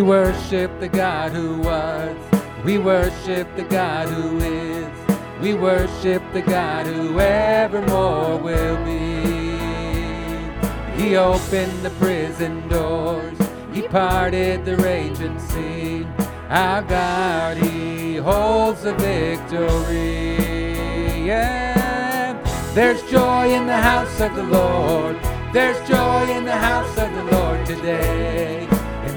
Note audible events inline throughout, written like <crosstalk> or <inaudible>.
We worship the God who was. We worship the God who is. We worship the God who evermore will be. He opened the prison doors. He parted the raging sea. Our God, He holds the victory. Yeah. There's joy in the house of the Lord. There's joy in the house of the Lord today.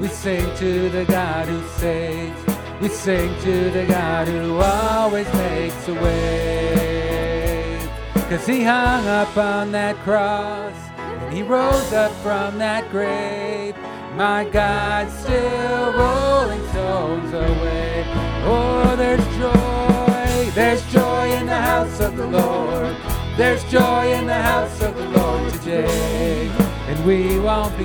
We sing to the God who saves. We sing to the God who always makes a way. Cause he hung up on that cross and he rose up from that grave. My God still rolling stones away. Oh, there's joy. There's joy in the house of the Lord. There's joy in the house of the Lord today. And we won't be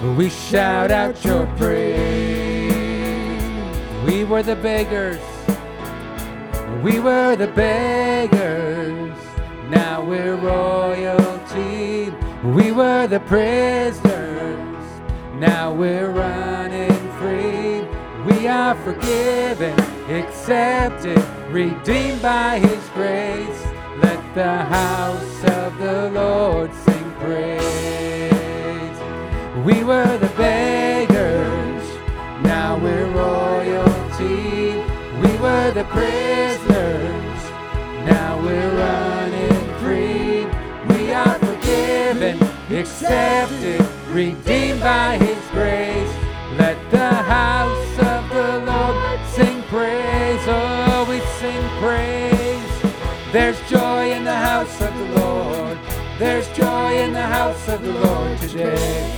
We shout out your praise. We were the beggars. We were the beggars. Now we're royalty. We were the prisoners. Now we're running free. We are forgiven, accepted, redeemed by His grace. Let the house of the Lord sing praise. We were the beggars, now we're royalty. We were the prisoners, now we're running free. We are forgiven, accepted, redeemed by His grace. Let the house of the Lord sing praise. Oh, we sing praise. There's joy in the house of the Lord. There's joy in the house of the Lord today.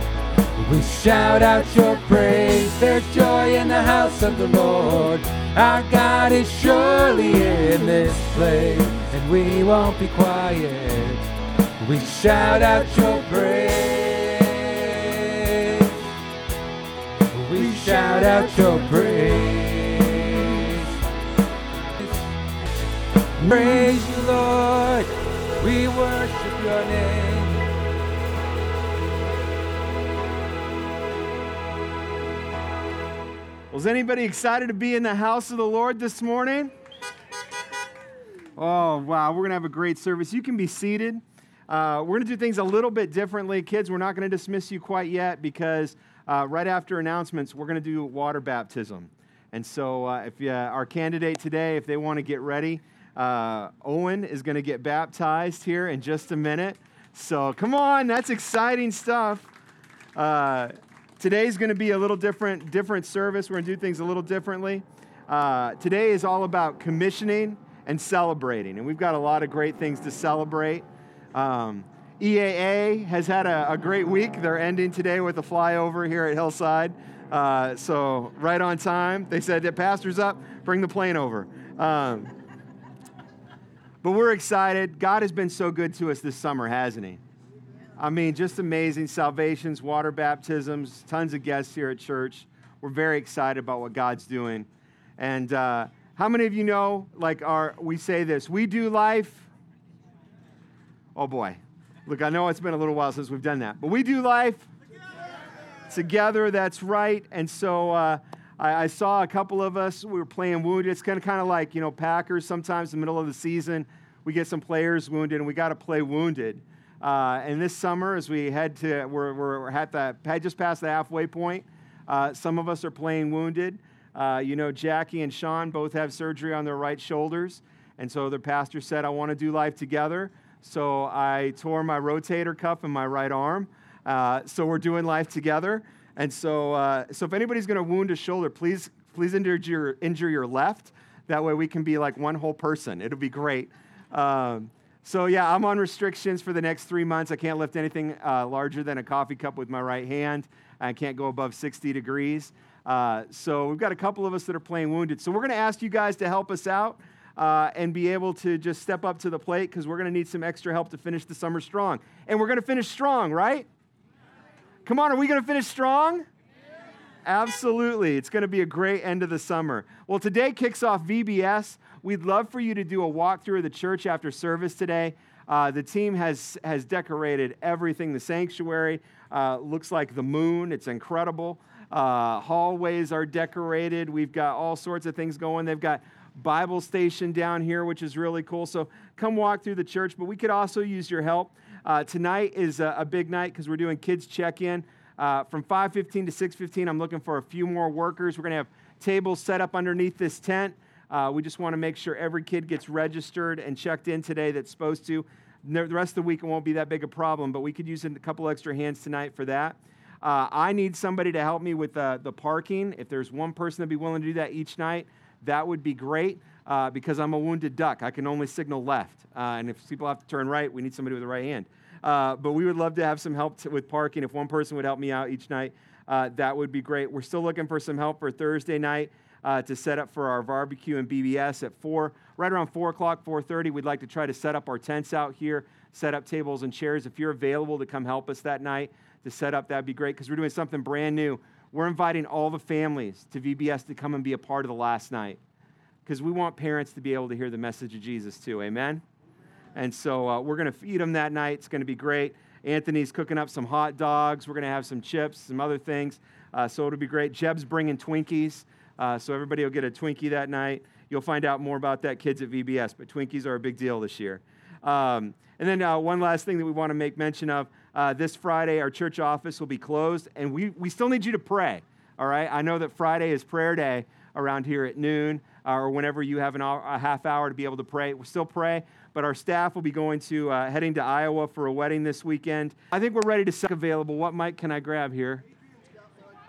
We shout out your praise. There's joy in the house of the Lord. Our God is surely in this place. And we won't be quiet. We shout out your praise. We shout out your praise. Praise you, Lord. We worship your name. Was anybody excited to be in the house of the Lord this morning? Oh, wow. We're going to have a great service. You can be seated. Uh, we're going to do things a little bit differently. Kids, we're not going to dismiss you quite yet because uh, right after announcements, we're going to do water baptism. And so, uh, if you, our candidate today, if they want to get ready, uh, Owen is going to get baptized here in just a minute. So, come on, that's exciting stuff. Today's going to be a little different, different service. We're going to do things a little differently. Uh, today is all about commissioning and celebrating, and we've got a lot of great things to celebrate. Um, EAA has had a, a, great week. They're ending today with a flyover here at Hillside. Uh, so, right on time. They said, the pastor's up, bring the plane over. Um, but we're excited. God has been so good to us this summer, hasn't He? I mean, just amazing salvations, water baptisms, tons of guests here at church. We're very excited about what God's doing. And uh, how many of you know, like, our, we say this, we do life. Oh boy. Look, I know it's been a little while since we've done that, but we do life together. together that's right. And so uh, I, I, saw a couple of us, we were playing wounded. It's kind of, kind of like, you know, Packers sometimes in the middle of the season, we get some players wounded and we got to play wounded. Uh, and this summer, as we head to, we're, we're at the, had just past the halfway point. Uh, some of us are playing wounded. Uh, you know, Jackie and Sean both have surgery on their right shoulders. And so their pastor said, I want to do life together. So I tore my rotator cuff in my right arm. Uh, so we're doing life together. And so, uh, so if anybody's going to wound a shoulder, please, please injure your, injure your left. That way we can be like one whole person. It'll be great. Um, so, yeah, I'm on restrictions for the next three months. I can't lift anything uh, larger than a coffee cup with my right hand. I can't go above 60 degrees. Uh, so, we've got a couple of us that are playing wounded. So, we're going to ask you guys to help us out uh, and be able to just step up to the plate because we're going to need some extra help to finish the summer strong. And we're going to finish strong, right? Come on, are we going to finish strong? Absolutely. It's going to be a great end of the summer. Well, today kicks off VBS. We'd love for you to do a walkthrough of the church after service today. Uh, the team has, has decorated everything. The sanctuary uh, looks like the moon, it's incredible. Uh, hallways are decorated. We've got all sorts of things going. They've got Bible station down here, which is really cool. So come walk through the church, but we could also use your help. Uh, tonight is a, a big night because we're doing kids check-in. Uh, from 5.15 to 6.15, I'm looking for a few more workers. We're going to have tables set up underneath this tent. Uh, we just want to make sure every kid gets registered and checked in today that's supposed to. The rest of the week, it won't be that big a problem, but we could use a couple extra hands tonight for that. Uh, I need somebody to help me with uh, the parking. If there's one person that'd be willing to do that each night, that would be great uh, because I'm a wounded duck. I can only signal left. Uh, and if people have to turn right, we need somebody with the right hand. Uh, but we would love to have some help to, with parking. If one person would help me out each night, that would be great. We're still looking for some help for Thursday night uh, to set up for our barbecue and VBS at 4, right around 4 o'clock, 4.30. We'd like to try to set up our tents out here, set up tables and chairs. If you're available to come help us that night to set up, that'd be great because we're doing something brand new. We're inviting all the families to VBS to come and be a part of the last night because we want parents to be able to hear the message of Jesus too. Amen? And so uh, we're going to feed them that night. It's going to be great. Anthony's cooking up some hot dogs. We're going to have some chips, some other things. Uh, so it'll be great. Jeb's bringing Twinkies. Uh, so everybody will get a Twinkie that night. You'll find out more about that, kids at VBS, but Twinkies are a big deal this year. Um, and then uh, one last thing that we want to make mention of uh, this Friday, our church office will be closed, and we, we still need you to pray. All right? I know that Friday is prayer day around here at noon uh, or whenever you have an hour, a half hour to be able to pray. We'll still pray, but our staff will be going to uh, heading to Iowa for a wedding this weekend. I think we're ready to set available. What mic can I grab here?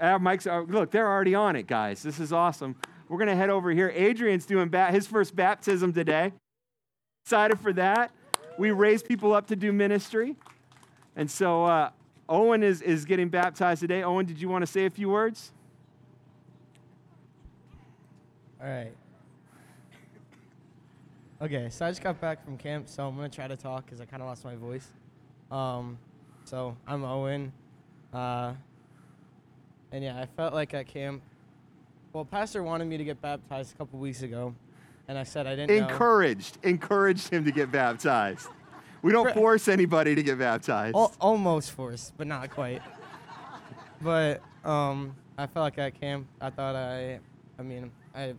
Uh, Mike's, uh, look, they're already on it, guys. This is awesome. We're going to head over here. Adrian's doing ba- his first baptism today. Excited for that. We raise people up to do ministry. And so uh, Owen is, is getting baptized today. Owen, did you want to say a few words? All right. Okay, so I just got back from camp, so I'm going to try to talk because I kind of lost my voice. Um, so I'm Owen. Uh, and yeah, I felt like at camp. Well, Pastor wanted me to get baptized a couple weeks ago, and I said I didn't. Encouraged, know. encouraged him to get baptized. We don't force anybody to get baptized. Al- almost forced, but not quite. but um, I felt like at camp, I thought I, I mean, I,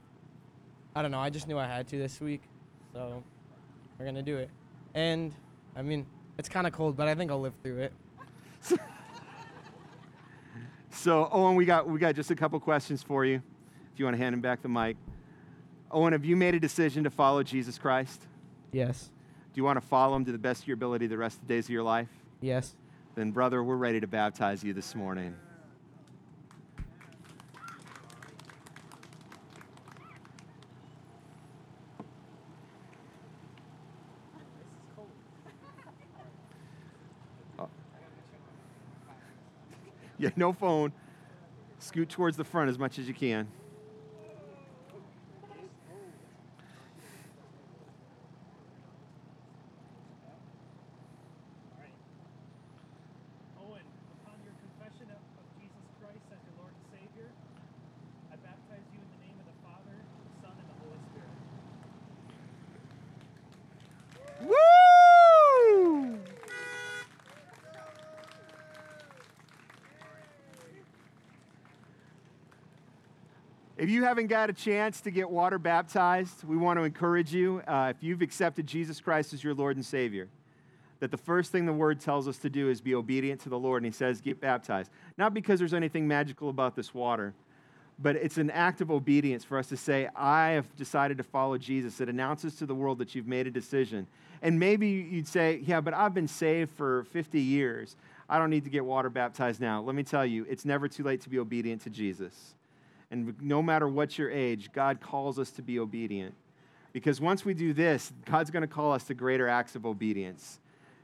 I don't know. I just knew I had to this week, so we're gonna do it. And I mean, it's kind of cold, but I think I'll live through it. <laughs> So, Owen, we got, we got just a couple questions for you if you want to hand him back the mic. Owen, have you made a decision to follow Jesus Christ? Yes. Do you want to follow him to the best of your ability the rest of the days of your life? Yes. Then, brother, we're ready to baptize you this morning. <laughs> Yeah, no phone. Scoot towards the front as much as you can. Owen, upon your confession of, of Jesus Christ as your Lord and Savior, I baptize you in the name of the Father, the Son, and the Holy Spirit. Woo! If you haven't got a chance to get water baptized, we want to encourage you. Uh, if you've accepted Jesus Christ as your Lord and Savior, that the first thing the Word tells us to do is be obedient to the Lord. And He says, get baptized. Not because there's anything magical about this water, but it's an act of obedience for us to say, I have decided to follow Jesus. It announces to the world that you've made a decision. And maybe you'd say, Yeah, but I've been saved for 50 years. I don't need to get water baptized now. Let me tell you, it's never too late to be obedient to Jesus. And no matter what your age, God calls us to be obedient. Because once we do this, God's going to call us to greater acts of obedience.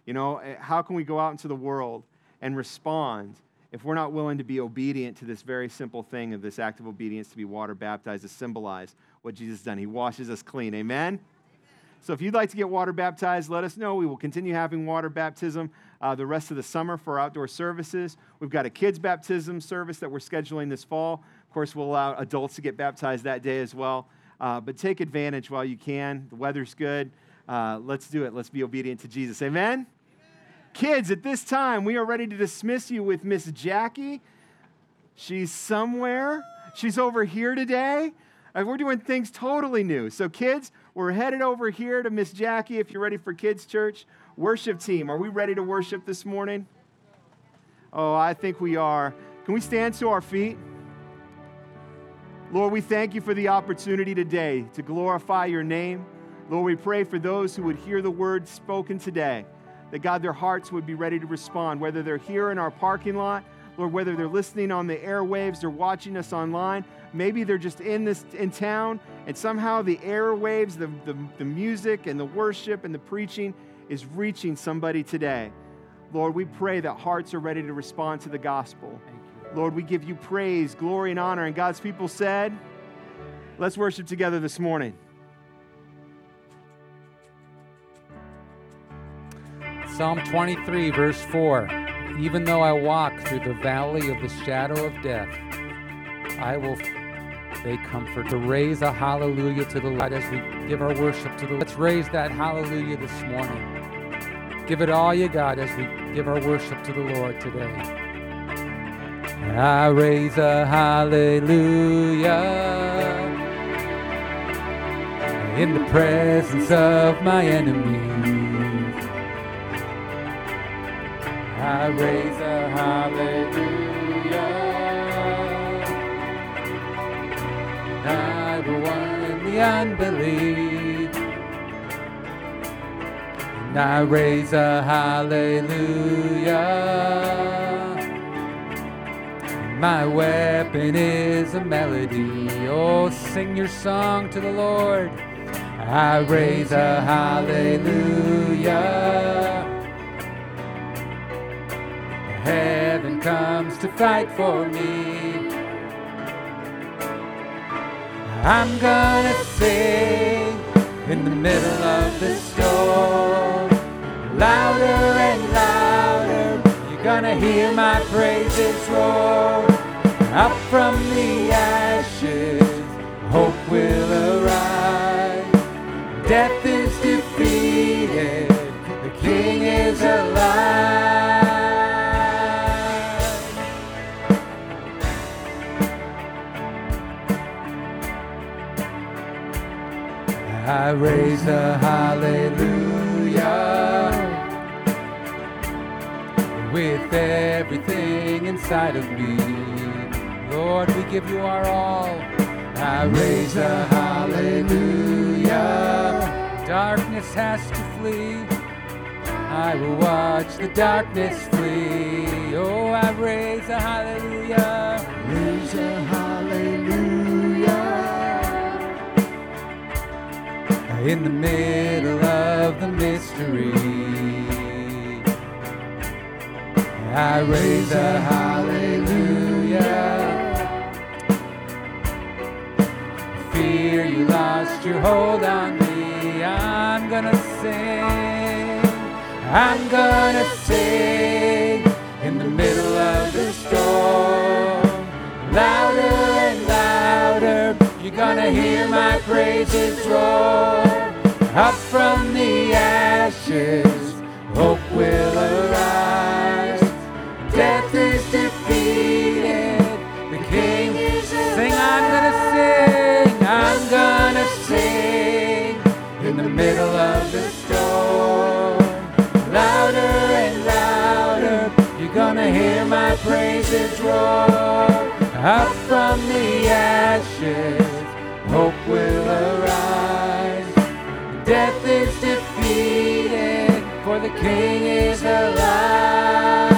You know, eh, how can we go out into the world and respond if we're not willing to be obedient to this very simple thing of this act of obedience to be water baptized to symbolize what Jesus has done? He washes us clean. Amen? So if you'd like to get water baptized, let us know. We will continue having water baptism uh, the rest of the summer for outdoor services. We've got a kids' baptism service that we're scheduling this fall. Of course, we'll allow adults to get baptized that day as well. Uh, but take advantage while you can. The weather's good. Uh, let's do it. Let's be obedient to Jesus. Amen? Kids, at this time, we are ready to dismiss you with Miss Jackie. She's somewhere. She's over here today. Uh, we're doing things totally new. So, kids, we're headed over here to Miss Jackie if you're ready for Kids Church. Worship team, are we ready to worship this morning? Oh, I think we are. Can we stand to our feet? Lord, we thank you for the opportunity today to glorify your name. Lord, we pray for those who would hear the word spoken today, that God, their hearts would be ready to respond, whether they're here in our parking lot, Lord, whether they're listening on the airwaves or watching us online, maybe they're just in this in town, and somehow the airwaves, the, the, the music and the worship and the preaching is reaching somebody today. Lord, we pray that hearts are ready to respond to the gospel. Lord, we give you praise, glory, and honor. And God's people said, let's worship together this morning. Psalm 23, verse 4. Even though I walk through the valley of the shadow of death, I will they comfort to raise a hallelujah to the Lord as we give our worship to the Lord. Let's raise that hallelujah this morning. Give it all you got as we give our worship to the Lord today. I raise a hallelujah in the presence of my enemies. I raise a hallelujah. I will one the unbelief. And I raise a hallelujah. My weapon is a melody. Oh, sing your song to the Lord. I raise a hallelujah. Heaven comes to fight for me. I'm gonna sing in the middle of the storm. Louder and louder, you're gonna hear my praises roar. Up from the ashes, hope will arise. Death is defeated, the King is alive. I raise a hallelujah with everything inside of me. Lord, we give you our all. I raise a hallelujah. Darkness has to flee. I will watch the darkness flee. Oh, I raise a hallelujah. Raise a hallelujah in the middle of the mystery. I raise a hallelujah. You lost your hold on me. I'm gonna sing. I'm gonna sing in the middle of the storm. Louder and louder, you're gonna hear my praises roar. Up from the ashes, hope will arise. Middle of the storm. Louder and louder, you're gonna hear my praises roar. Up from the ashes, hope will arise. Death is defeated, for the King is alive.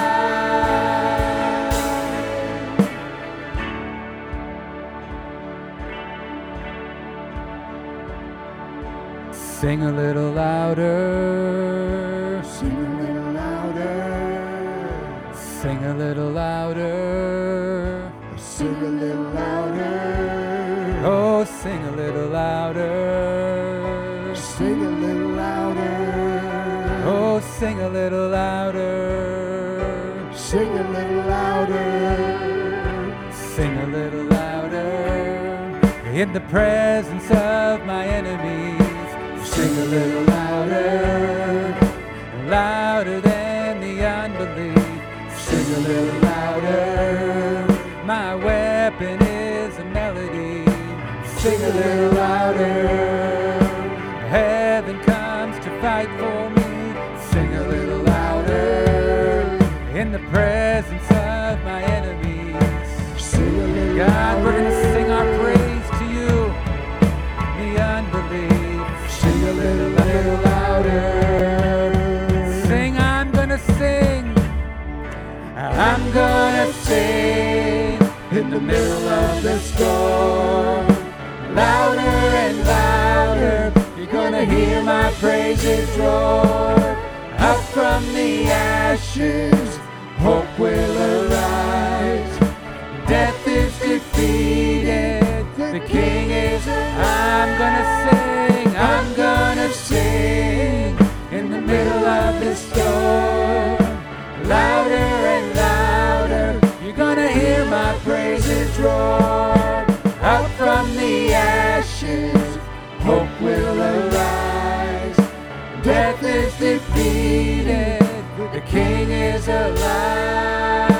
Sing a little louder. Sing a little louder. Sing a little louder. Sing a little louder. Oh, sing a little louder. Sing a little louder. Oh, sing a little louder. Sing a little louder. Sing a little louder. In the presence of my enemies. Sing a little louder. Louder than the unbelief. Sing a little louder. My weapon is a melody. Sing a little louder. Heaven comes to fight for me. Sing a little louder. In the presence of my enemies. Sing a little God, we're I'm gonna sing. I'm gonna sing in the middle of the storm. Louder and louder, you're gonna hear my praises roar. Up from the ashes, hope will arise. Death is defeated, the King is. I'm gonna sing, middle of the storm. Louder and louder, you're gonna hear my praises roar. Up from the ashes, hope will arise. Death is defeated, the King is alive.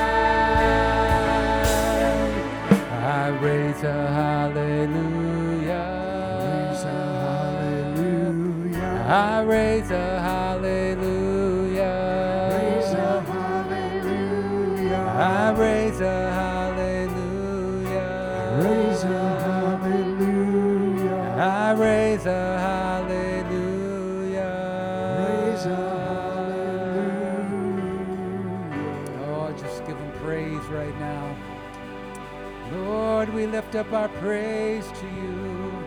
I raise a hallelujah. I raise a hallelujah. I raise a hallelujah. Oh, just give him praise right now. Lord, we lift up our praise to you.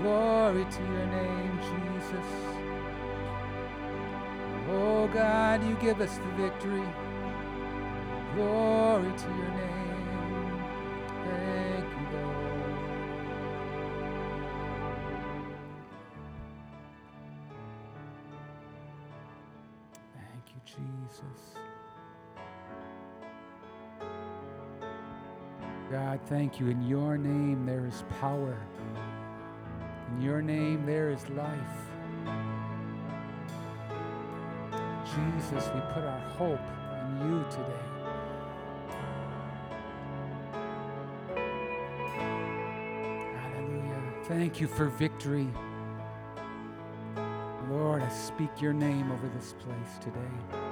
Glory to your name, Jesus. Oh God, you give us the victory. Glory to your name. Thank you. In your name there is power. In your name there is life. Jesus, we put our hope in you today. Hallelujah. Thank you for victory. Lord, I speak your name over this place today.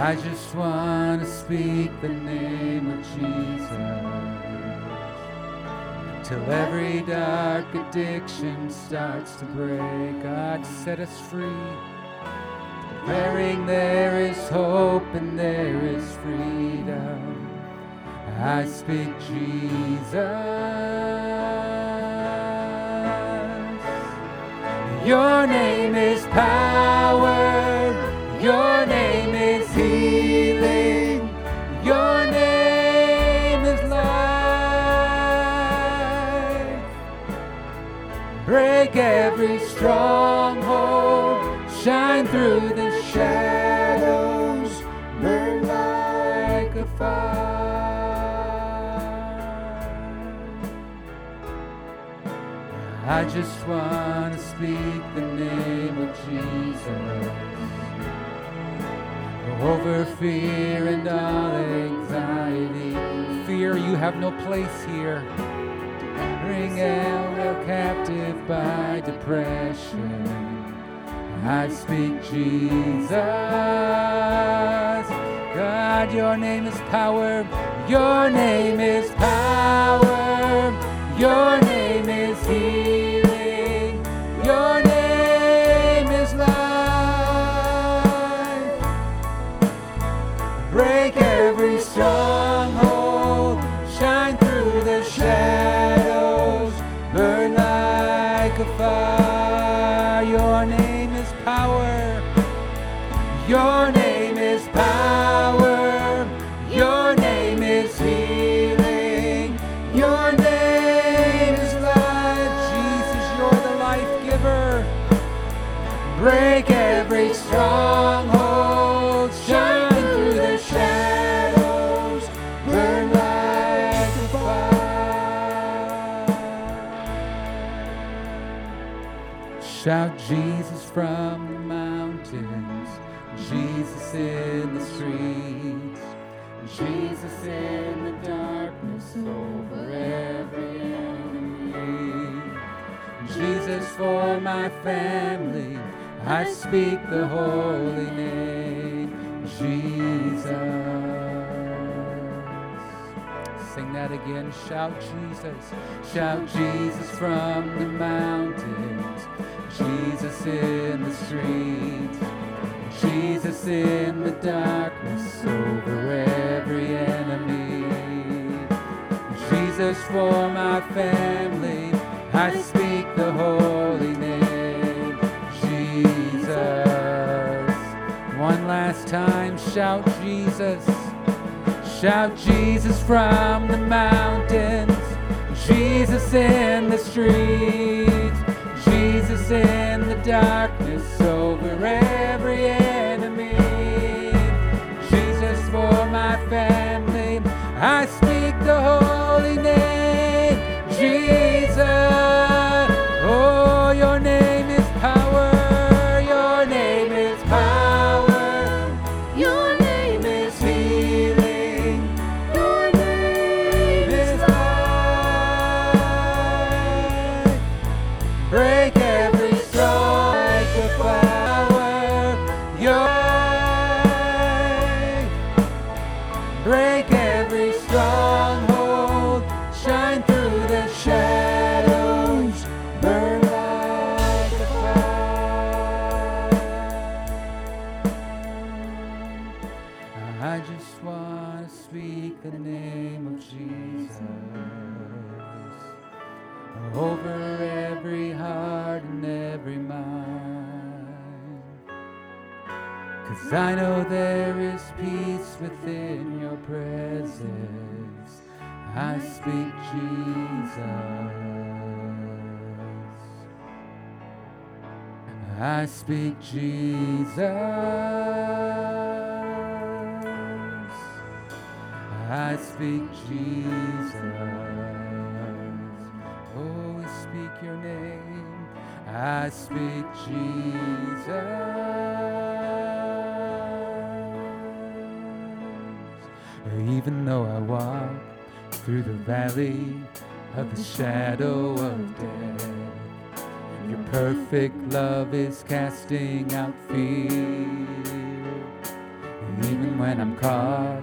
I just want to speak the name of Jesus till every dark addiction starts to break. God set us free. Declaring there is hope and there is freedom. I speak Jesus. Your name is power. Your every stronghold. Shine through the shadows. Burn like a fire. I just want to speak the name of Jesus over fear and all anxiety. Fear, you have no place here. Bring out captive by depression. I speak Jesus. God, your name is power. Your name is power. Your name is healing. Shout Jesus from the mountains. Jesus in the streets. Jesus in the darkness over every enemy. Jesus for my family, I speak the holy name, Jesus. Sing that again, shout Jesus, shout Jesus from the mountains, Jesus in the streets, Jesus in the darkness over every enemy. Jesus for my family, I speak the holy name, Jesus. One last time, shout Jesus. Shout Jesus from the mountains, Jesus in the streets, In the darkness over every enemy. Jesus for my family, I speak the holy name, Jesus. Speak Jesus. I speak Jesus. Oh, we speak your name. I speak Jesus. Even though I walk through the valley of the shadow of death, perfect love is casting out fear. Even when I'm caught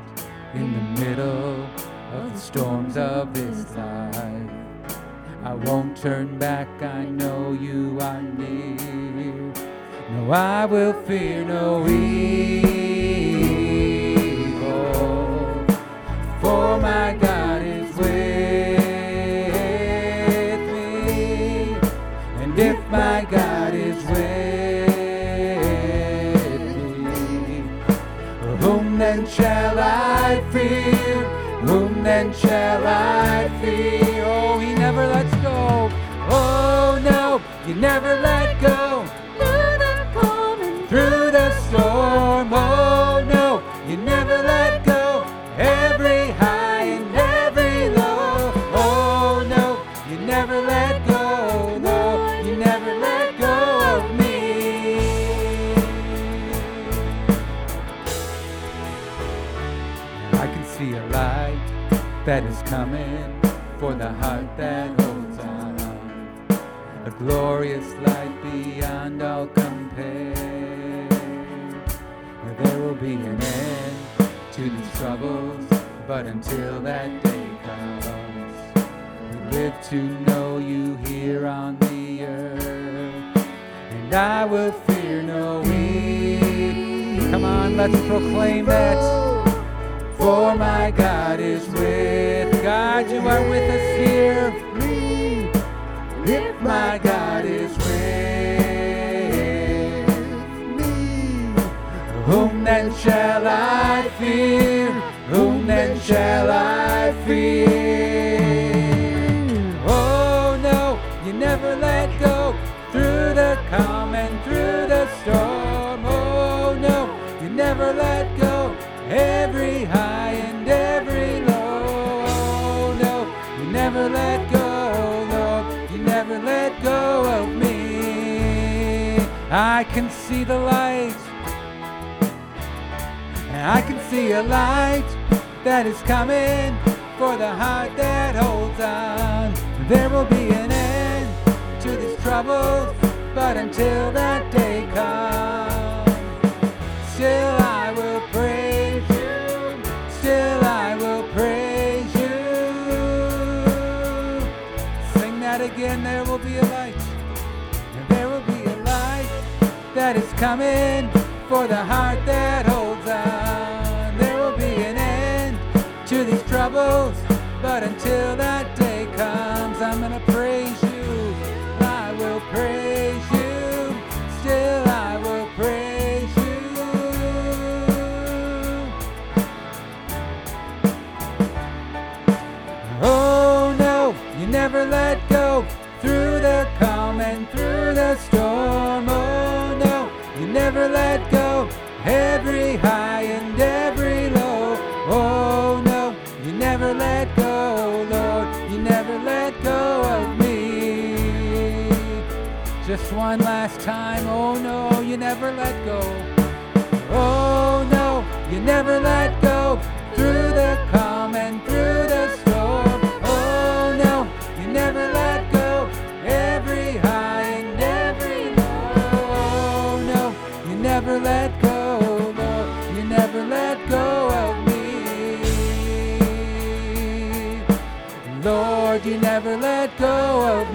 in the middle of the storms of this life, I won't turn back, I know you are near. No, I will fear no evil, for my God shall I fear? Whom then shall I fear? Oh, he never lets go. Oh, no, you never let go. Through the storm, oh that is coming for the heart that holds on. A glorious light beyond all compare. There will be an end to these troubles, but until that day comes, we live to know you here on the earth. And I will fear no evil. Come on, let's proclaim that. For my God is with God, you are with us here. Me, If my God is with me, whom then shall I fear? Whom then shall I fear? Oh no, you never let go through the calm and through the storm. Oh no, you never let every high and every low. No, you never let go, no, you never let go of me. I can see the light. And I can see a light that is coming for the heart that holds on. There will be an end to these troubles, but until that day comes, still I will praise Again. There will be a light. And there will be a light that is coming for the heart that holds on. There will be an end to these troubles, but until that day comes, I'm gonna praise you. One last time, oh no, you never let go. Oh no, you never let go through the calm and through the storm. Oh no, you never let go every high and every low. Oh no, you never let go, Lord, you never let go of me. Lord, you never let go of me.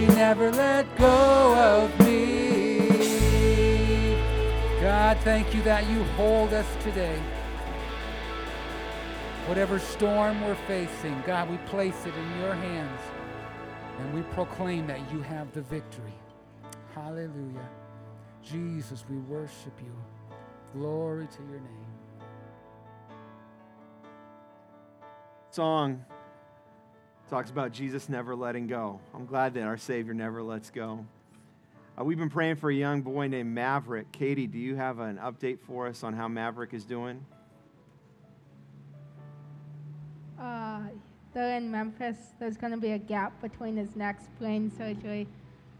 You never let go of me. God, thank you that you hold us today. Whatever storm we're facing, God, we place it in your hands and we proclaim that you have the victory. Hallelujah. Jesus, we worship you. Glory to your name. song talks about Jesus never letting go. I'm glad that our Savior never lets go. Uh, we've been praying for a young boy named Maverick. Katie, do you have an update for us on how Maverick is doing? Uh, they're in Memphis. There's going to be a gap between his next brain surgery.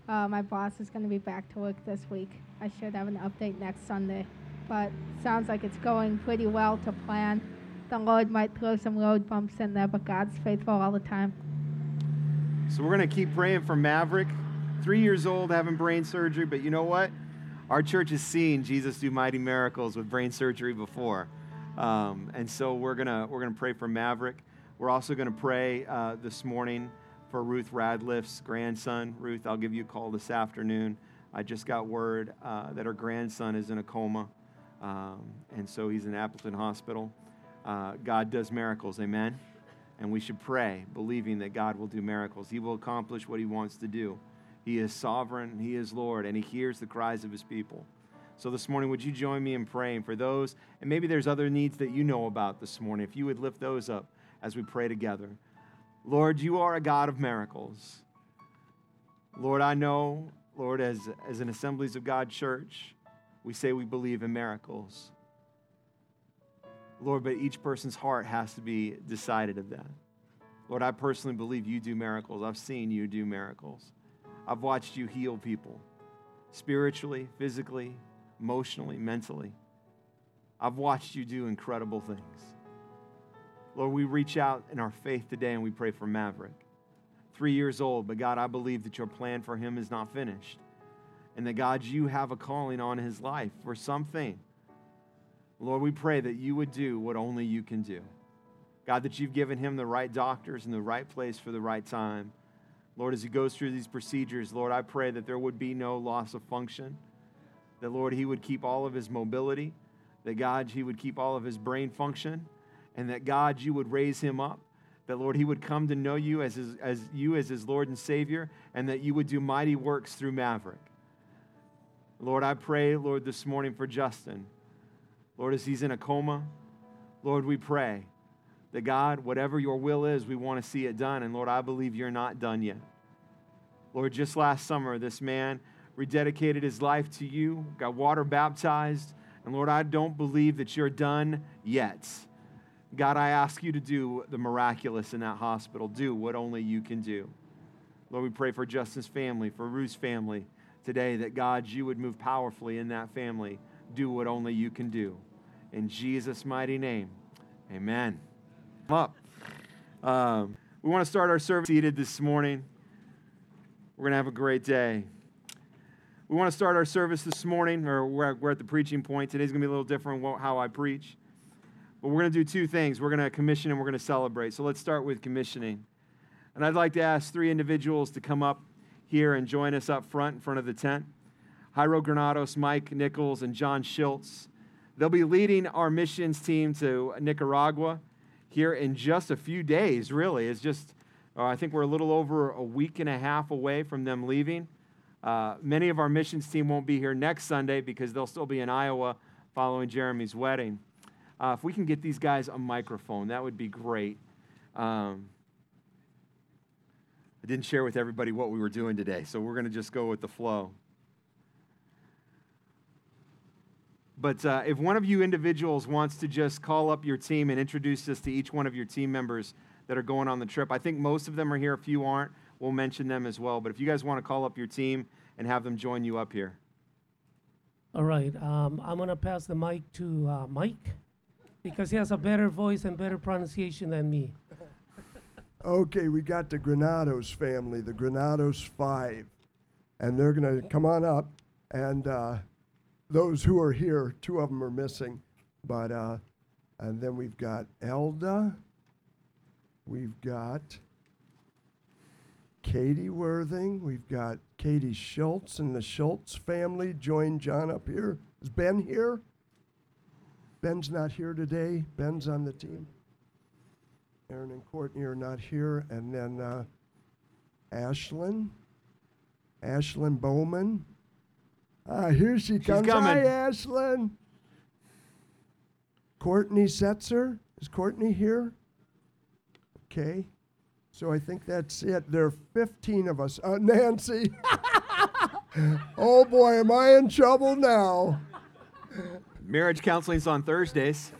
Uh, my boss is going to be back to work this week. I should have an update next Sunday. But sounds like it's going pretty well to plan. The Lord might throw some road bumps in there, but God's faithful all the time. So we're going to keep praying for Maverick. Three years old, having brain surgery, but you know what? Our church has seen Jesus do mighty miracles with brain surgery before. Um, and so we're gonna we're gonna pray for Maverick. We're also gonna pray uh, this morning for Ruth Radliff's grandson. Ruth, I'll give you a call this afternoon. I just got word uh, that her grandson is in a coma, um, and so he's in Appleton Hospital. Uh, God does miracles, amen. And we should pray, believing that God will do miracles. He will accomplish what He wants to do. He is sovereign, He is Lord, and He hears the cries of His people. So this morning, would you join me in praying for those? And maybe there's other needs that you know about this morning. If you would lift those up as we pray together. Lord, you are a God of miracles. Lord, I know, Lord, as, as an Assemblies of God church, we say we believe in miracles. Lord, but each person's heart has to be decided of that. Lord, I personally believe you do miracles. I've seen you do miracles. I've watched you heal people spiritually, physically, emotionally, mentally. I've watched you do incredible things. Lord, we reach out in our faith today and we pray for Maverick. Three years old, but God, I believe that your plan for him is not finished. And that, God, you have a calling on his life for something. Lord, we pray that you would do what only you can do. God, that you've given him the right doctors in the right place for the right time. Lord, as he goes through these procedures, Lord, I pray that there would be no loss of function, that, Lord, he would keep all of his mobility, that, God, he would keep all of his brain function, and that, God, you would raise him up, that, Lord, he would come to know you as, his, as you as his Lord and Savior, and that you would do mighty works through Maverick. Lord, I pray, Lord, this morning for Justin. Lord, as he's in a coma, Lord, we pray that God, whatever your will is, we want to see it done. And Lord, I believe you're not done yet. Lord, just last summer, this man rededicated his life to you, got water baptized. And Lord, I don't believe that you're done yet. God, I ask you to do the miraculous in that hospital. Do what only you can do. Lord, we pray for Justin's family, for Ruth's family today, that God, you would move powerfully in that family. Do what only you can do. In Jesus' mighty name, amen. Come up. Um, we want to start our service seated this morning. We're going to have a great day. We want to start our service this morning, or we're, at the preaching point. Today's going to be a little different how I preach. But we're going to do two things. We're going to commission and we're going to celebrate. So let's start with commissioning. And I'd like to ask three individuals to come up here and join us up front in front of the tent. Jairo Granados, Mike Nichols, and John Schultz. They'll be leading our missions team to Nicaragua here in just a few days, really. It's just, uh, I think we're a little over a week and a half away from them leaving. Uh, many of our missions team won't be here next Sunday because they'll still be in Iowa following Jeremy's wedding. Uh, if we can get these guys a microphone, that would be great. Um, I didn't share with everybody what we were doing today, so we're going to just go with the flow. But uh, if one of you individuals wants to just call up your team and introduce us to each one of your team members that are going on the trip, I think most of them are here. A few aren't. We'll mention them as well. But if you guys want to call up your team and have them join you up here. All right. Um, I'm going to pass the mic to uh, Mike because he has a better voice and better pronunciation than me. <laughs> Okay, we got the Granados family, the Granados Five, and they're going to come on up. And uh, those who are here, two of them are missing, but uh, and then we've got Elda, we've got Katie Worthing, we've got Katie Schultz and the Schultz family. Join John up here. Is Ben here? Ben's not here today. Ben's on the team. Aaron and Courtney are not here. And then uh, Ashlyn, Ashlyn Bowman. Ah, here she comes. coming. Hi, Ashlyn. Courtney Setzer. Is Courtney here? Okay. So I think that's it. There are 15 of us. Uh, Nancy. <laughs> oh boy, am I in trouble now. Marriage counseling's on Thursdays.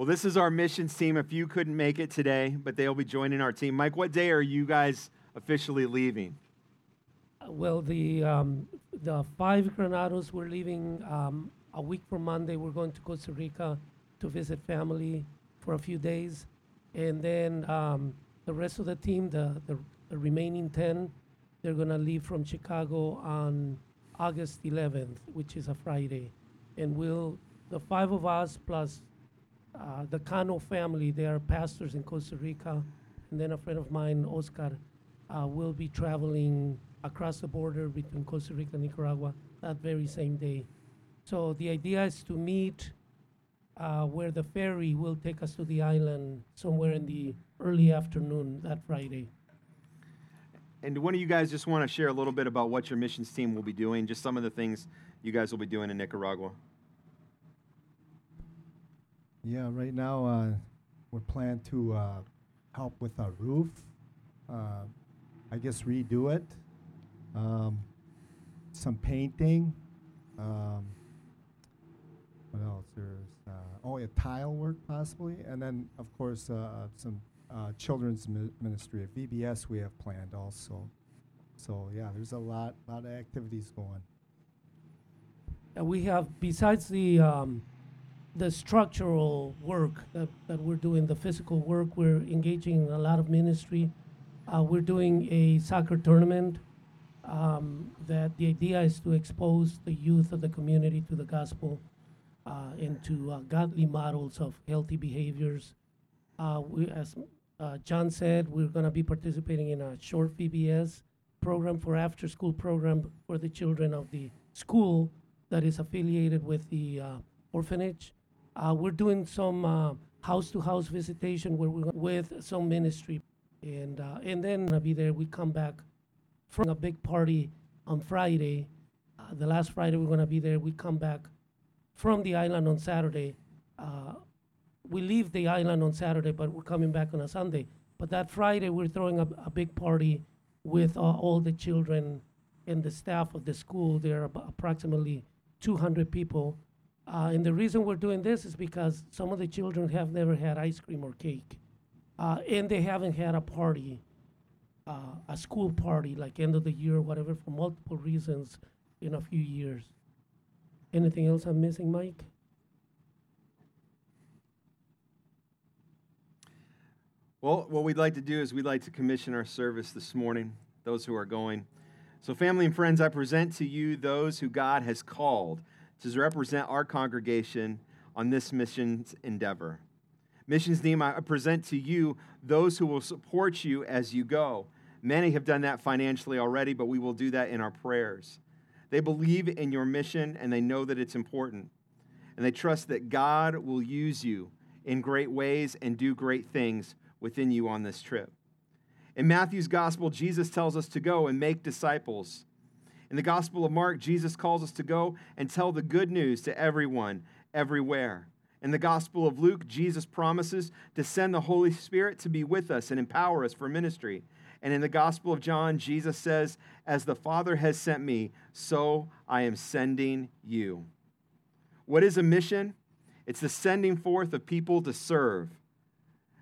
Well, this is our missions team. If you couldn't make it today, but they'll be joining our team. Mike, what day are you guys officially leaving? Uh, Well, the um, the five Granados we're leaving um, a week from Monday. We're going to Costa Rica to visit family for a few days, and then um, the rest of the team, the, the the remaining ten, they're gonna leave from Chicago on August 11th, which is a Friday. And we'll, the five of us plus uh, the Cano family, they are pastors in Costa Rica, and then a friend of mine, Oscar, uh, will be traveling across the border between Costa Rica and Nicaragua that very same day. So the idea is to meet uh, where the ferry will take us to the island somewhere in the early afternoon that Friday. And one of you guys just want to share a little bit about what your missions team will be doing? Just some of the things you guys will be doing in Nicaragua. Yeah, right now uh, we're planning to uh, help with our roof. Uh, I guess redo it. Um, some painting. Um, what else? There's uh, oh, yeah, tile work possibly, and then of course uh, some uh, children's mi- ministry at VBS we have planned also. So yeah, there's a lot, lot of activities going. And we have, besides the, um, the structural work that, that we're doing, the physical work, we're engaging in a lot of ministry. Uh, we're doing a soccer tournament um, that the idea is to expose the youth of the community to the gospel uh, and to uh, godly models of healthy behaviors. Uh, we, as uh, John said, we're going to be participating in a short VBS program for after-school program for the children of the school that is affiliated with the uh, orphanage. Uh, we're doing some uh, house-to-house visitation where we're with some ministry, and uh, and then I'll be there. We come back from a big party on Friday. Uh, the last Friday we're gonna be there. We come back from the island on Saturday. We leave the island on Saturday, but we're coming back on a Sunday. But that Friday we're throwing a, a big party with all the children and the staff of the school. There are approximately 200 people. Uh, and the reason we're doing this is because some of the children have never had ice cream or cake. Uh, and they haven't had a party, uh, a school party, like end of the year or whatever, for multiple reasons in a few years. Anything else I'm missing, Mike? Well, what we'd like to do is we'd like to commission our service this morning, those who are going. So, family and friends, I present to you those who God has called to represent our congregation on this missions endeavor. Missions team, I present to you those who will support you as you go. Many have done that financially already, but we will do that in our prayers. They believe in your mission and they know that it's important. And they trust that God will use you in great ways and do great things within you on this trip. In Matthew's gospel, Jesus tells us to go and make disciples. In the gospel of Mark, Jesus calls us to go and tell the good news to everyone, everywhere. In the gospel of Luke, Jesus promises to send the Holy Spirit to be with us and empower us for ministry. And in the gospel of John, Jesus says, As the Father has sent me, so I am sending you. What is a mission? It's the sending forth of people to serve.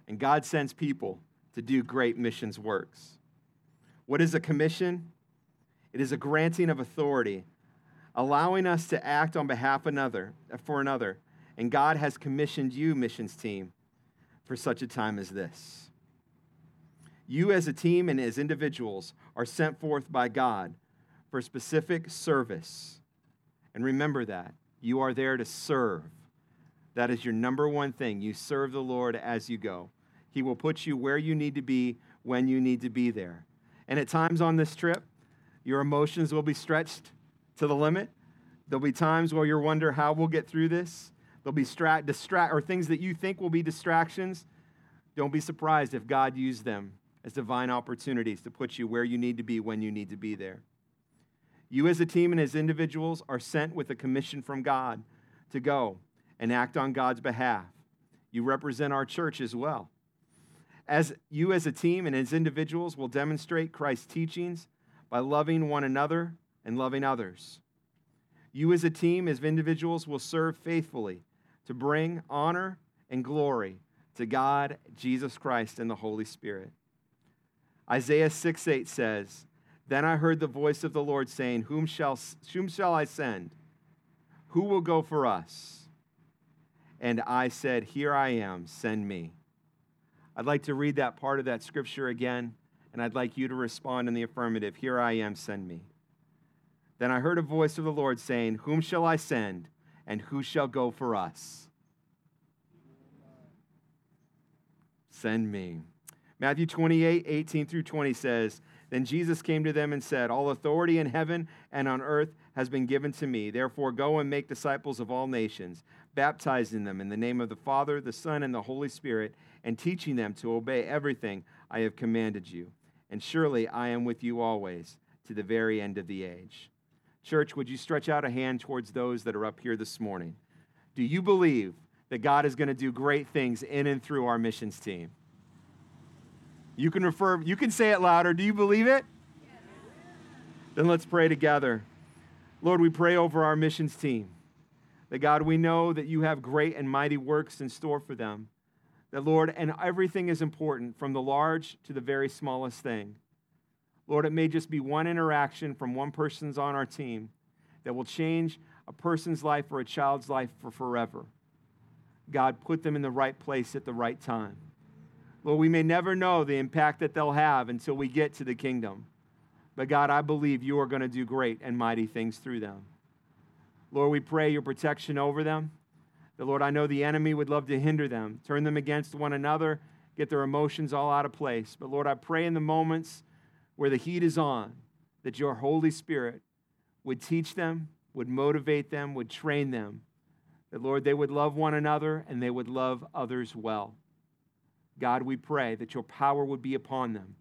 And God sends people to do great missions works. What is a commission? It is a granting of authority, allowing us to act on behalf another, for another. And God has commissioned you, missions team, for such a time as this. You, as a team and as individuals, are sent forth by God for specific service. And remember that. You are there to serve. That is your number one thing. You serve the Lord as you go. He will put you where you need to be when you need to be there. And at times on this trip, your emotions will be stretched to the limit. There'll be times where you'll wonder how we'll get through this. There'll be stra- distract or things that you think will be distractions. Don't be surprised if God used them as divine opportunities to put you where you need to be when you need to be there. You, as a team and as individuals, are sent with a commission from God to go and act on God's behalf. You represent our church as well. As you, as a team and as individuals, will demonstrate Christ's teachings by loving one another and loving others. You, as a team, as individuals, will serve faithfully to bring honor and glory to God, Jesus Christ, and the Holy Spirit. Isaiah 6 8 says, Then I heard the voice of the Lord saying, Whom shall, whom shall I send? Who will go for us? And I said, Here I am, send me. I'd like to read that part of that scripture again, and I'd like you to respond in the affirmative Here I am, send me. Then I heard a voice of the Lord saying, Whom shall I send, and who shall go for us? Send me. Matthew 28, 18 through 20 says, Then Jesus came to them and said, All authority in heaven and on earth has been given to me. Therefore, go and make disciples of all nations, baptizing them in the name of the Father, the Son, and the Holy Spirit, and teaching them to obey everything I have commanded you. And surely I am with you always to the very end of the age. Church, would you stretch out a hand towards those that are up here this morning? Do you believe that God is going to do great things in and through our missions team? You can refer, you can say it louder. Do you believe it? Then let's pray together. Lord, we pray over our missions team. That God, we know that you have great and mighty works in store for them. That, Lord, and everything is important from the large to the very smallest thing. Lord, it may just be one interaction from one person's on our team that will change a person's life or a child's life for forever. God, put them in the right place at the right time. Lord, we may never know the impact that they'll have until we get to the kingdom. But God, I believe you are going to do great and mighty things through them. Lord, we pray your protection over them. The Lord, I know the enemy would love to hinder them, turn them against one another, get their emotions all out of place. But Lord, I pray in the moments where the heat is on that your Holy Spirit would teach them, would motivate them, would train them. That, Lord, they would love one another and they would love others well. God, we pray that your power would be upon them.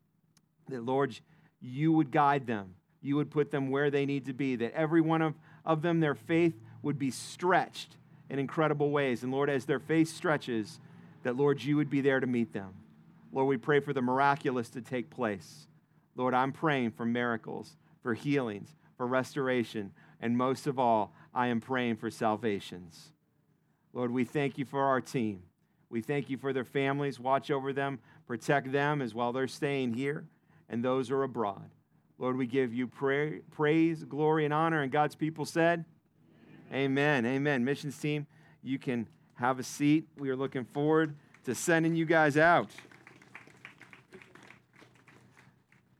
That, Lord, you would guide them. You would put them where they need to be. That every one of, of them, their faith would be stretched in incredible ways. And Lord, as their faith stretches, that, Lord, you would be there to meet them. Lord, we pray for the miraculous to take place. Lord, I'm praying for miracles, for healings, for restoration, and most of all, I am praying for salvations. Lord, we thank you for our team. We thank you for their families. Watch over them, protect them as while they're staying here and those are abroad. Lord, we give you praise, glory, and honor. And God's people said. Amen. Amen. Missions team, you can have a seat. We are looking forward to sending you guys out.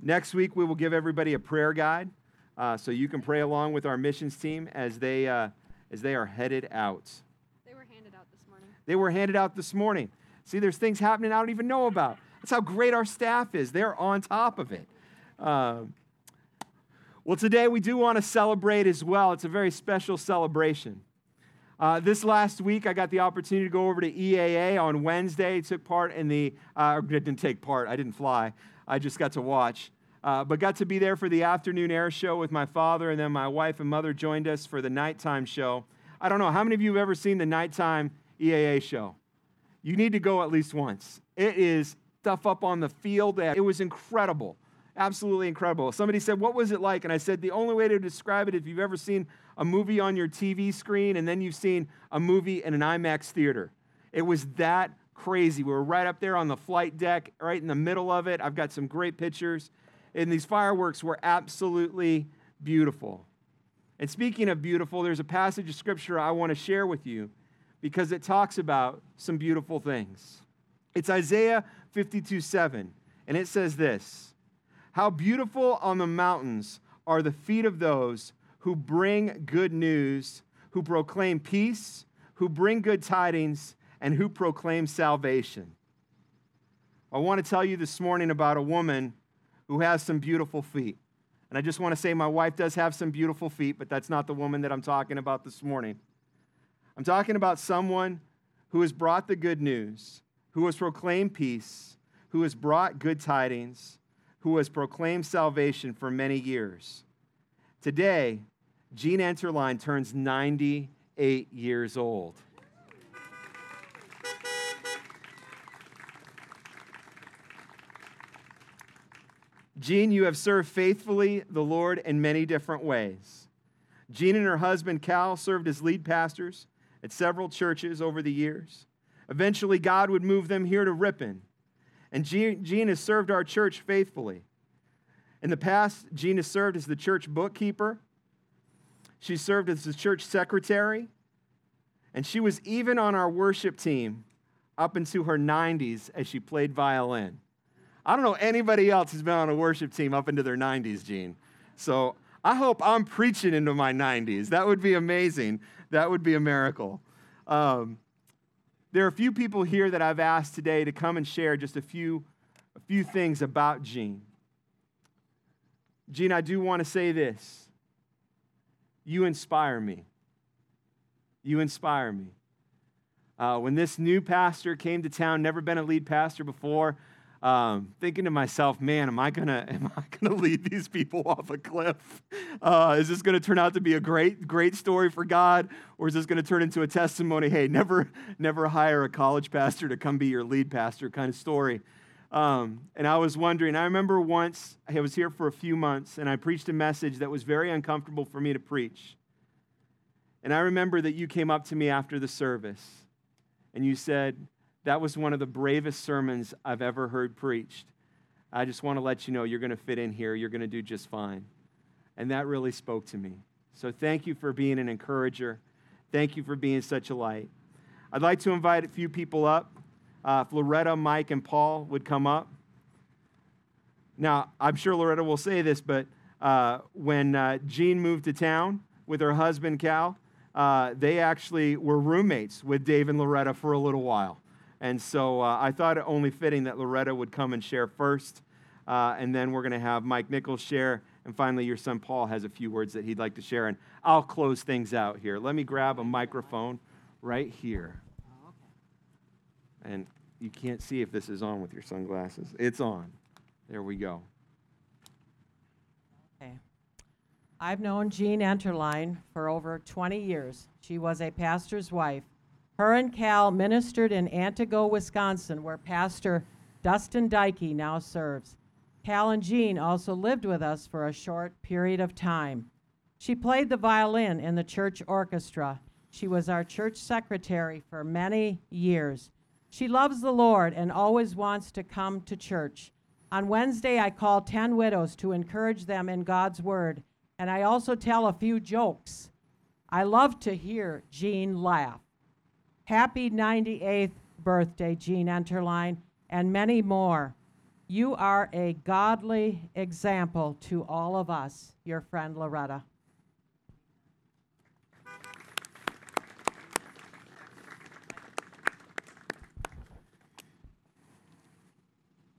Next week, we will give everybody a prayer guide uh, so you can pray along with our missions team as they, uh, as they are headed out. They were handed out this morning. They were handed out this morning. See, there's things happening I don't even know about. That's how great our staff is. They're on top of it. Uh, well, today we do want to celebrate as well. It's a very special celebration. Uh, this last week, I got the opportunity to go over to EAA on Wednesday. Took part in the, uh, didn't take part, I didn't fly. I just got to watch. Uh, but got to be there for the afternoon air show with my father, and then my wife and mother joined us for the nighttime show. I don't know, how many of you have ever seen the nighttime EAA show? You need to go at least once. It is stuff up on the field. It was incredible, absolutely incredible. Somebody said, What was it like? And I said, The only way to describe it, if you've ever seen a movie on your TV screen and then you've seen a movie in an IMAX theater, it was that crazy. We were right up there on the flight deck, right in the middle of it. I've got some great pictures. And these fireworks were absolutely beautiful. And speaking of beautiful, there's a passage of scripture I want to share with you because it talks about some beautiful things. It's Isaiah 52 7, and it says this How beautiful on the mountains are the feet of those who bring good news, who proclaim peace, who bring good tidings, and who proclaim salvation. I want to tell you this morning about a woman who has some beautiful feet. And I just want to say my wife does have some beautiful feet, but that's not the woman that I'm talking about this morning. I'm talking about someone who has brought the good news, who has proclaimed peace, who has brought good tidings, who has proclaimed salvation for many years. Today, Jean Enterline turns 98 years old. Jean, you have served faithfully the Lord in many different ways. Jean and her husband Cal served as lead pastors at several churches over the years. Eventually, God would move them here to Ripon. And Jean has served our church faithfully. In the past, Jean has served as the church bookkeeper. She served as the church secretary. And she was even on our worship team up into her 90s as she played violin. I don't know anybody else who's been on a worship team up into their 90s, Jean. So I hope I'm preaching into my 90s. That would be amazing. That would be a miracle. Um, there are a few people here that I've asked today to come and share just a few, a few things about Jean. Jean, I do want to say this. You inspire me. You inspire me. Uh, when this new pastor came to town, never been a lead pastor before, um, thinking to myself, man, am I gonna <laughs> am I gonna lead these people off a cliff? Uh, is this gonna turn out to be a great great story for God, or is this gonna turn into a testimony? Hey, never <laughs> never hire a college pastor to come be your lead pastor kind of story. Um, and I was wondering. I remember once I was here for a few months, and I preached a message that was very uncomfortable for me to preach. And I remember that you came up to me after the service, and you said, that was one of the bravest sermons I've ever heard preached. I just want to let you know you're going to fit in here. You're going to do just fine. And that really spoke to me. So thank you for being an encourager. Thank you for being such a light. I'd like to invite a few people up. Uh, if Loretta, Mike, and Paul would come up. Now, I'm sure Loretta will say this, but uh, when uh, Jean moved to town with her husband, Cal, uh, they actually were roommates with Dave and Loretta for a little while. And so uh, I thought it only fitting that Loretta would come and share first. Uh, and then we're going to have Mike Nichols share. And finally, your son Paul has a few words that he'd like to share. And I'll close things out here. Let me grab a microphone right here. And you can't see if this is on with your sunglasses. It's on. There we go. Okay. I've known Jean Enterline for over 20 years. She was a pastor's wife her and Cal ministered in Antigo, Wisconsin, where Pastor Dustin Dykey now serves. Cal and Jean also lived with us for a short period of time. She played the violin in the church orchestra. She was our church secretary for many years. She loves the Lord and always wants to come to church. On Wednesday, I call 10 widows to encourage them in God's word, and I also tell a few jokes. I love to hear Jean laugh. Happy 98th birthday, Jean Enterline, and many more. You are a godly example to all of us, your friend Loretta.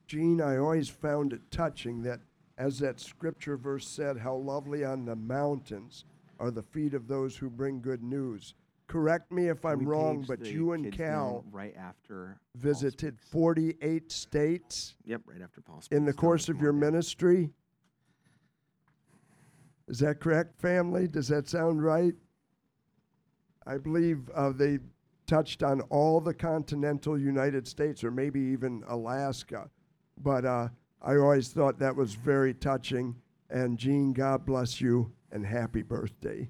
Jean, I always found it touching that, as that scripture verse said, how lovely on the mountains are the feet of those who bring good news correct me if I'm we wrong, but you and Cal right after visited 48 states. Yep, right after Paul. In the course of your ministry. Is that correct, family? Does that sound right? I believe uh, they touched on all the continental United States, or maybe even Alaska. But uh, I always thought that was very touching. And Jean, God bless you and happy birthday.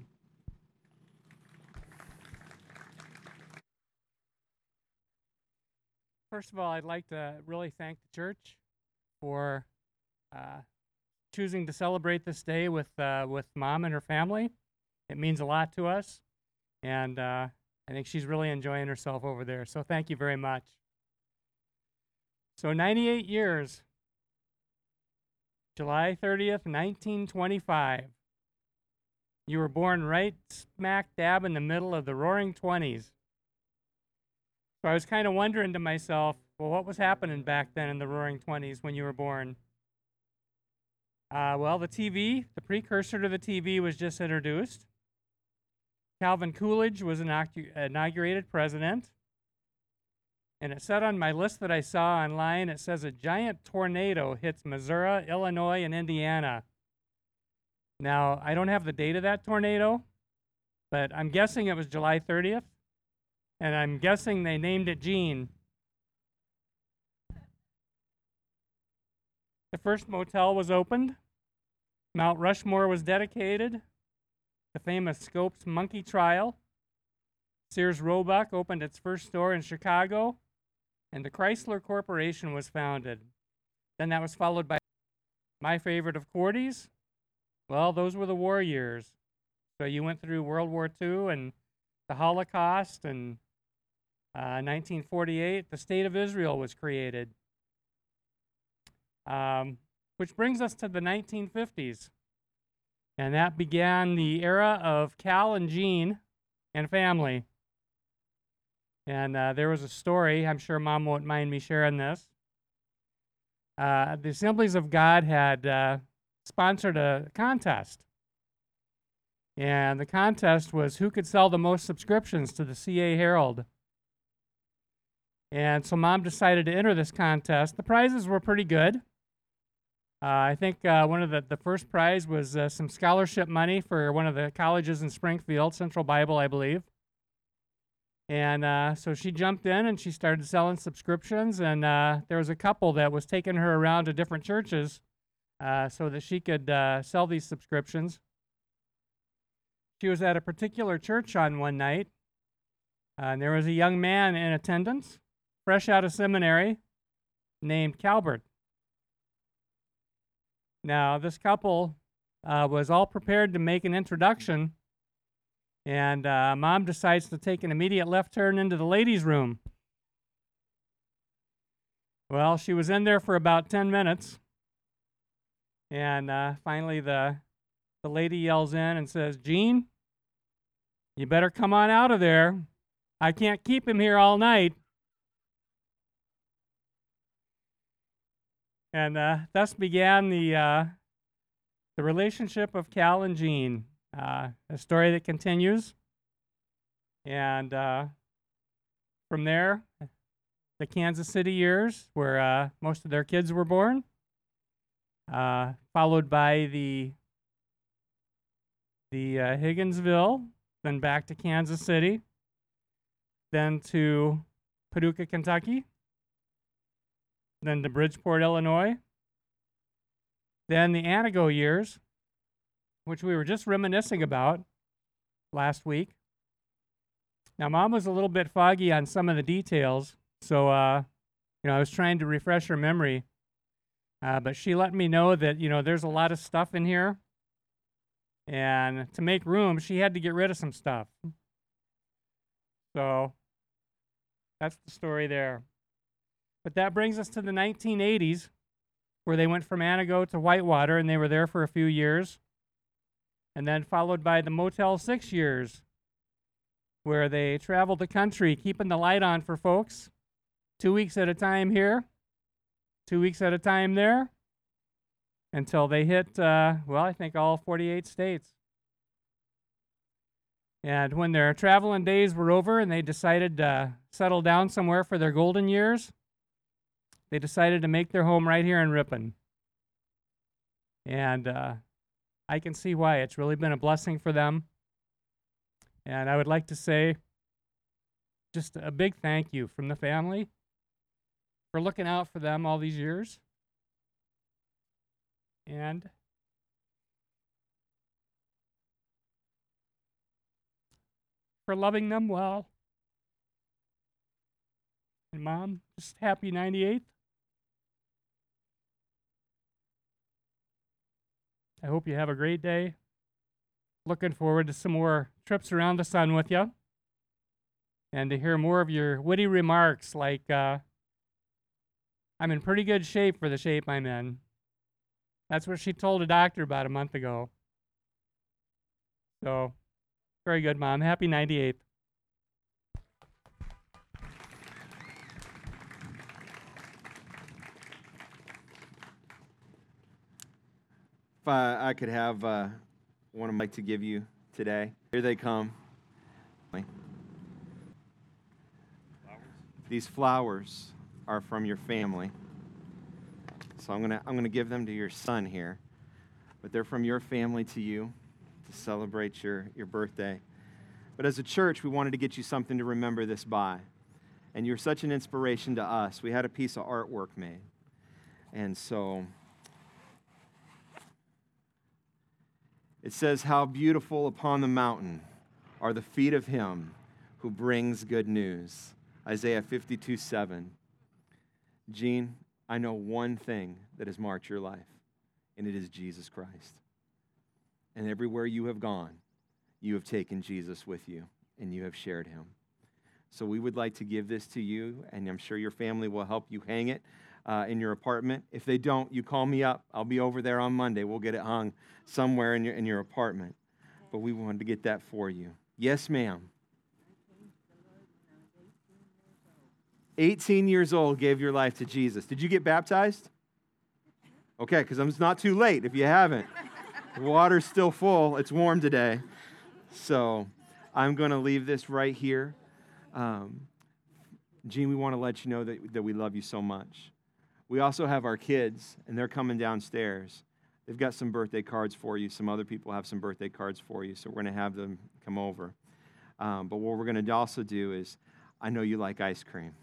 First of all, I'd like to really thank the church for uh, choosing to celebrate this day with uh, with mom and her family. It means a lot to us, and uh, I think she's really enjoying herself over there. So thank you very much. So 98 years, July 30th, 1925. You were born right smack dab in the middle of the roaring 20s. So I was kind of wondering to myself, well, what was happening back then in the roaring 20s when you were born? Uh, well, the TV, the precursor to the TV, was just introduced. Calvin Coolidge was inaugurated president. And it said on my list that I saw online, it says a giant tornado hits Missouri, Illinois, and Indiana. Now, I don't have the date of that tornado, but I'm guessing it was July 30th and I'm guessing they named it Jean. The first motel was opened. Mount Rushmore was dedicated. The famous Scopes Monkey Trial. Sears Roebuck opened its first store in Chicago, and the Chrysler Corporation was founded. Then that was followed by my favorite of Cordy's. Well, those were the war years. So you went through World War II and the Holocaust and 1948, uh, the State of Israel was created. Um, which brings us to the 1950s. And that began the era of Cal and Jean and family. And uh, there was a story, I'm sure mom won't mind me sharing this. Uh, the Assemblies of God had uh, sponsored a contest. And the contest was who could sell the most subscriptions to the CA Herald. And so mom decided to enter this contest. The prizes were pretty good. Uh, I think uh, one of the, the first prize was uh, some scholarship money for one of the colleges in Springfield, Central Bible, I believe. And uh, so she jumped in and she started selling subscriptions. And uh, there was a couple that was taking her around to different churches uh, so that she could sell these subscriptions. She was at a particular church on one night, and there was a young man in attendance fresh out of seminary named Calbert. Now, this couple uh, was all prepared to make an introduction, and uh, mom decides to take an immediate left turn into the ladies' room. Well, she was in there for about 10 minutes, and uh, finally the, the lady yells in and says, Jean, you better come on out of there. I can't keep him here all night. And uh, thus began the, uh, the relationship of Cal and Jean, uh, a story that continues. And uh, from there, the Kansas City years, where uh, most of their kids were born, uh, followed by the, the Higginsville, then back to Kansas City, then to Paducah, Kentucky, then to Bridgeport, Illinois, then the Antigo years, which we were just reminiscing about last week. Now, mom was a little bit foggy on some of the details, so uh, you know I was trying to refresh her memory, uh, but she let me know that you know there's a lot of stuff in here, and to make room, she had to get rid of some stuff. So that's the story there. But that brings us to the 1980s, where they went from Antigo to Whitewater, and they were there for a few years. And then followed by the Motel 6 years, where they traveled the country, keeping the light on for folks, two weeks at a time here, two weeks at a time there, until they hit, uh, well, I think all 48 states. And when their traveling days were over and they decided to settle down somewhere for their golden years, they decided to make their home right here in Ripon. And uh, I can see why. It's really been a blessing for them. And I would like to say just a big thank you from the family for looking out for them all these years. And for loving them well. And mom, just happy 98th. I hope you have a great day. Looking forward to some more trips around the sun with you and to hear more of your witty remarks like, uh, I'm in pretty good shape for the shape I'm in. That's what she told a doctor about a month ago. So, very good, Mom. Happy 98th. I, I could have uh, one of my to give you today. Here they come. These flowers are from your family. So I'm going to I'm going to give them to your son here. But they're from your family to you to celebrate your, your birthday. But as a church, we wanted to get you something to remember this by. And you're such an inspiration to us. We had a piece of artwork made. And so It says, How beautiful upon the mountain are the feet of him who brings good news. Isaiah 52 7. Jean, I know one thing that has marked your life, and it is Jesus Christ. And everywhere you have gone, you have taken Jesus with you, and you have shared him. So we would like to give this to you, and I'm sure your family will help you hang it uh, in your apartment. If they don't, you call me up. I'll be over there on Monday. We'll get it hung somewhere in your, in your apartment. But we wanted to get that for you. Yes, ma'am. 18 years old, gave your life to Jesus. Did you get baptized? Okay, because it's not too late if you haven't. The water's still full. It's warm today. So I'm going to leave this right here. Um, Jean, we want to let you know that, that we love you so much. We also have our kids, and they're coming downstairs. They've got some birthday cards for you. Some other people have some birthday cards for you, so we're going to have them come over. Um, but what we're going to also do is, I know you like ice cream.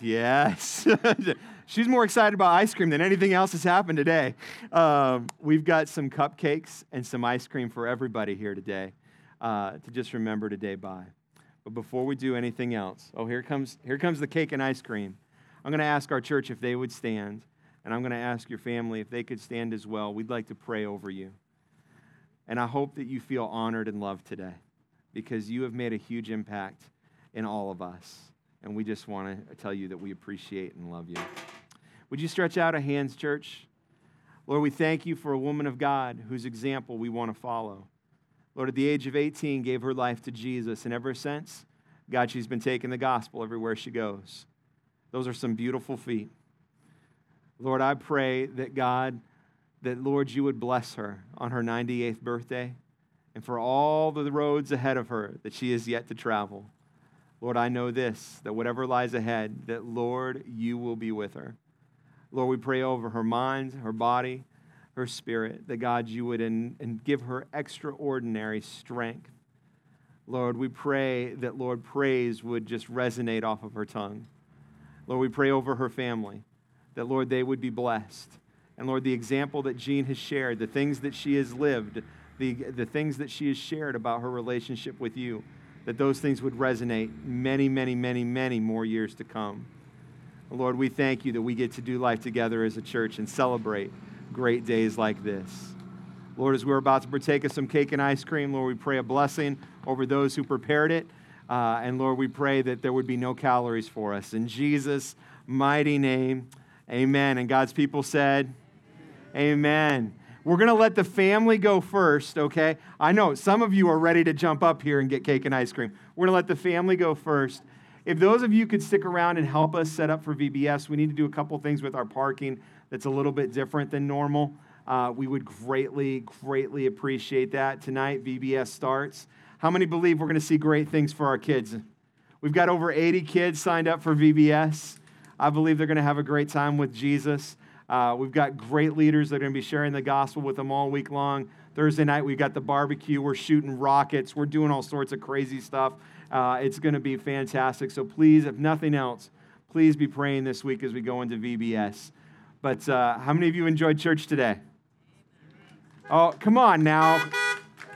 Yes. <laughs> She's more excited about ice cream than anything else has happened today. Um, we've got some cupcakes and some ice cream for everybody here today uh, to just remember today by. But before we do anything else, oh, here comes, here comes the cake and ice cream. I'm going to ask our church if they would stand, and I'm going to ask your family if they could stand as well. We'd like to pray over you. And I hope that you feel honored and loved today because you have made a huge impact in all of us. And we just want to tell you that we appreciate and love you. Would you stretch out a hands, church? Lord, we thank you for a woman of God whose example we want to follow. Lord, at the age of 18, gave her life to Jesus. And ever since, God, she's been taking the gospel everywhere she goes. Those are some beautiful feet. Lord, I pray that God, that Lord, you would bless her on her 98th birthday and for all the roads ahead of her that she is yet to travel. Lord, I know this, that whatever lies ahead, that Lord, you will be with her. Lord, we pray over her mind, her body, her spirit, that God, you would in, and give her extraordinary strength. Lord, we pray that, Lord, praise would just resonate off of her tongue. Lord, we pray over her family, that, Lord, they would be blessed. And Lord, the example that Jean has shared, the things that she has lived, the, the things that she has shared about her relationship with you, that those things would resonate many, many, many, many more years to come. Lord, we thank you that we get to do life together as a church and celebrate great days like this. Lord, as we're about to partake of some cake and ice cream, Lord, we pray a blessing over those who prepared it. Uh, and Lord, we pray that there would be no calories for us. In Jesus' mighty name, amen. And God's people said, Amen. We're going to let the family go first, okay? I know some of you are ready to jump up here and get cake and ice cream. We're going to let the family go first. If those of you could stick around and help us set up for VBS, we need to do a couple things with our parking that's a little bit different than normal. Uh, we would greatly, greatly appreciate that. Tonight, VBS starts. How many believe we're going to see great things for our kids? We've got over 80 kids signed up for VBS. I believe they're going to have a great time with Jesus. Uh, we've got great leaders that are going to be sharing the gospel with them all week long. Thursday night, we've got the barbecue. We're shooting rockets. We're doing all sorts of crazy stuff. Uh, it's going to be fantastic. So please, if nothing else, please be praying this week as we go into VBS. But uh, how many of you enjoyed church today? Oh, come on now.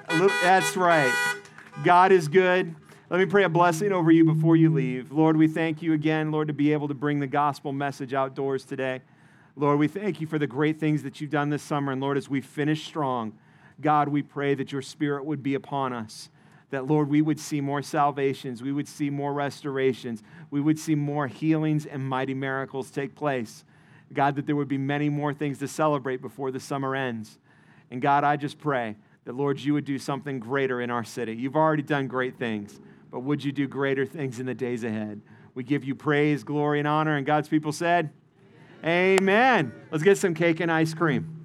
That's right. God is good. Let me pray a blessing over you before you leave. Lord, we thank you again, Lord, to be able to bring the gospel message outdoors today. Lord, we thank you for the great things that you've done this summer. And Lord, as we finish strong, God, we pray that your spirit would be upon us. That, Lord, we would see more salvations, we would see more restorations, we would see more healings and mighty miracles take place. God, that there would be many more things to celebrate before the summer ends. And God, I just pray that, Lord, you would do something greater in our city. You've already done great things, but would you do greater things in the days ahead? We give you praise, glory, and honor. And God's people said, Amen. Let's get some cake and ice cream.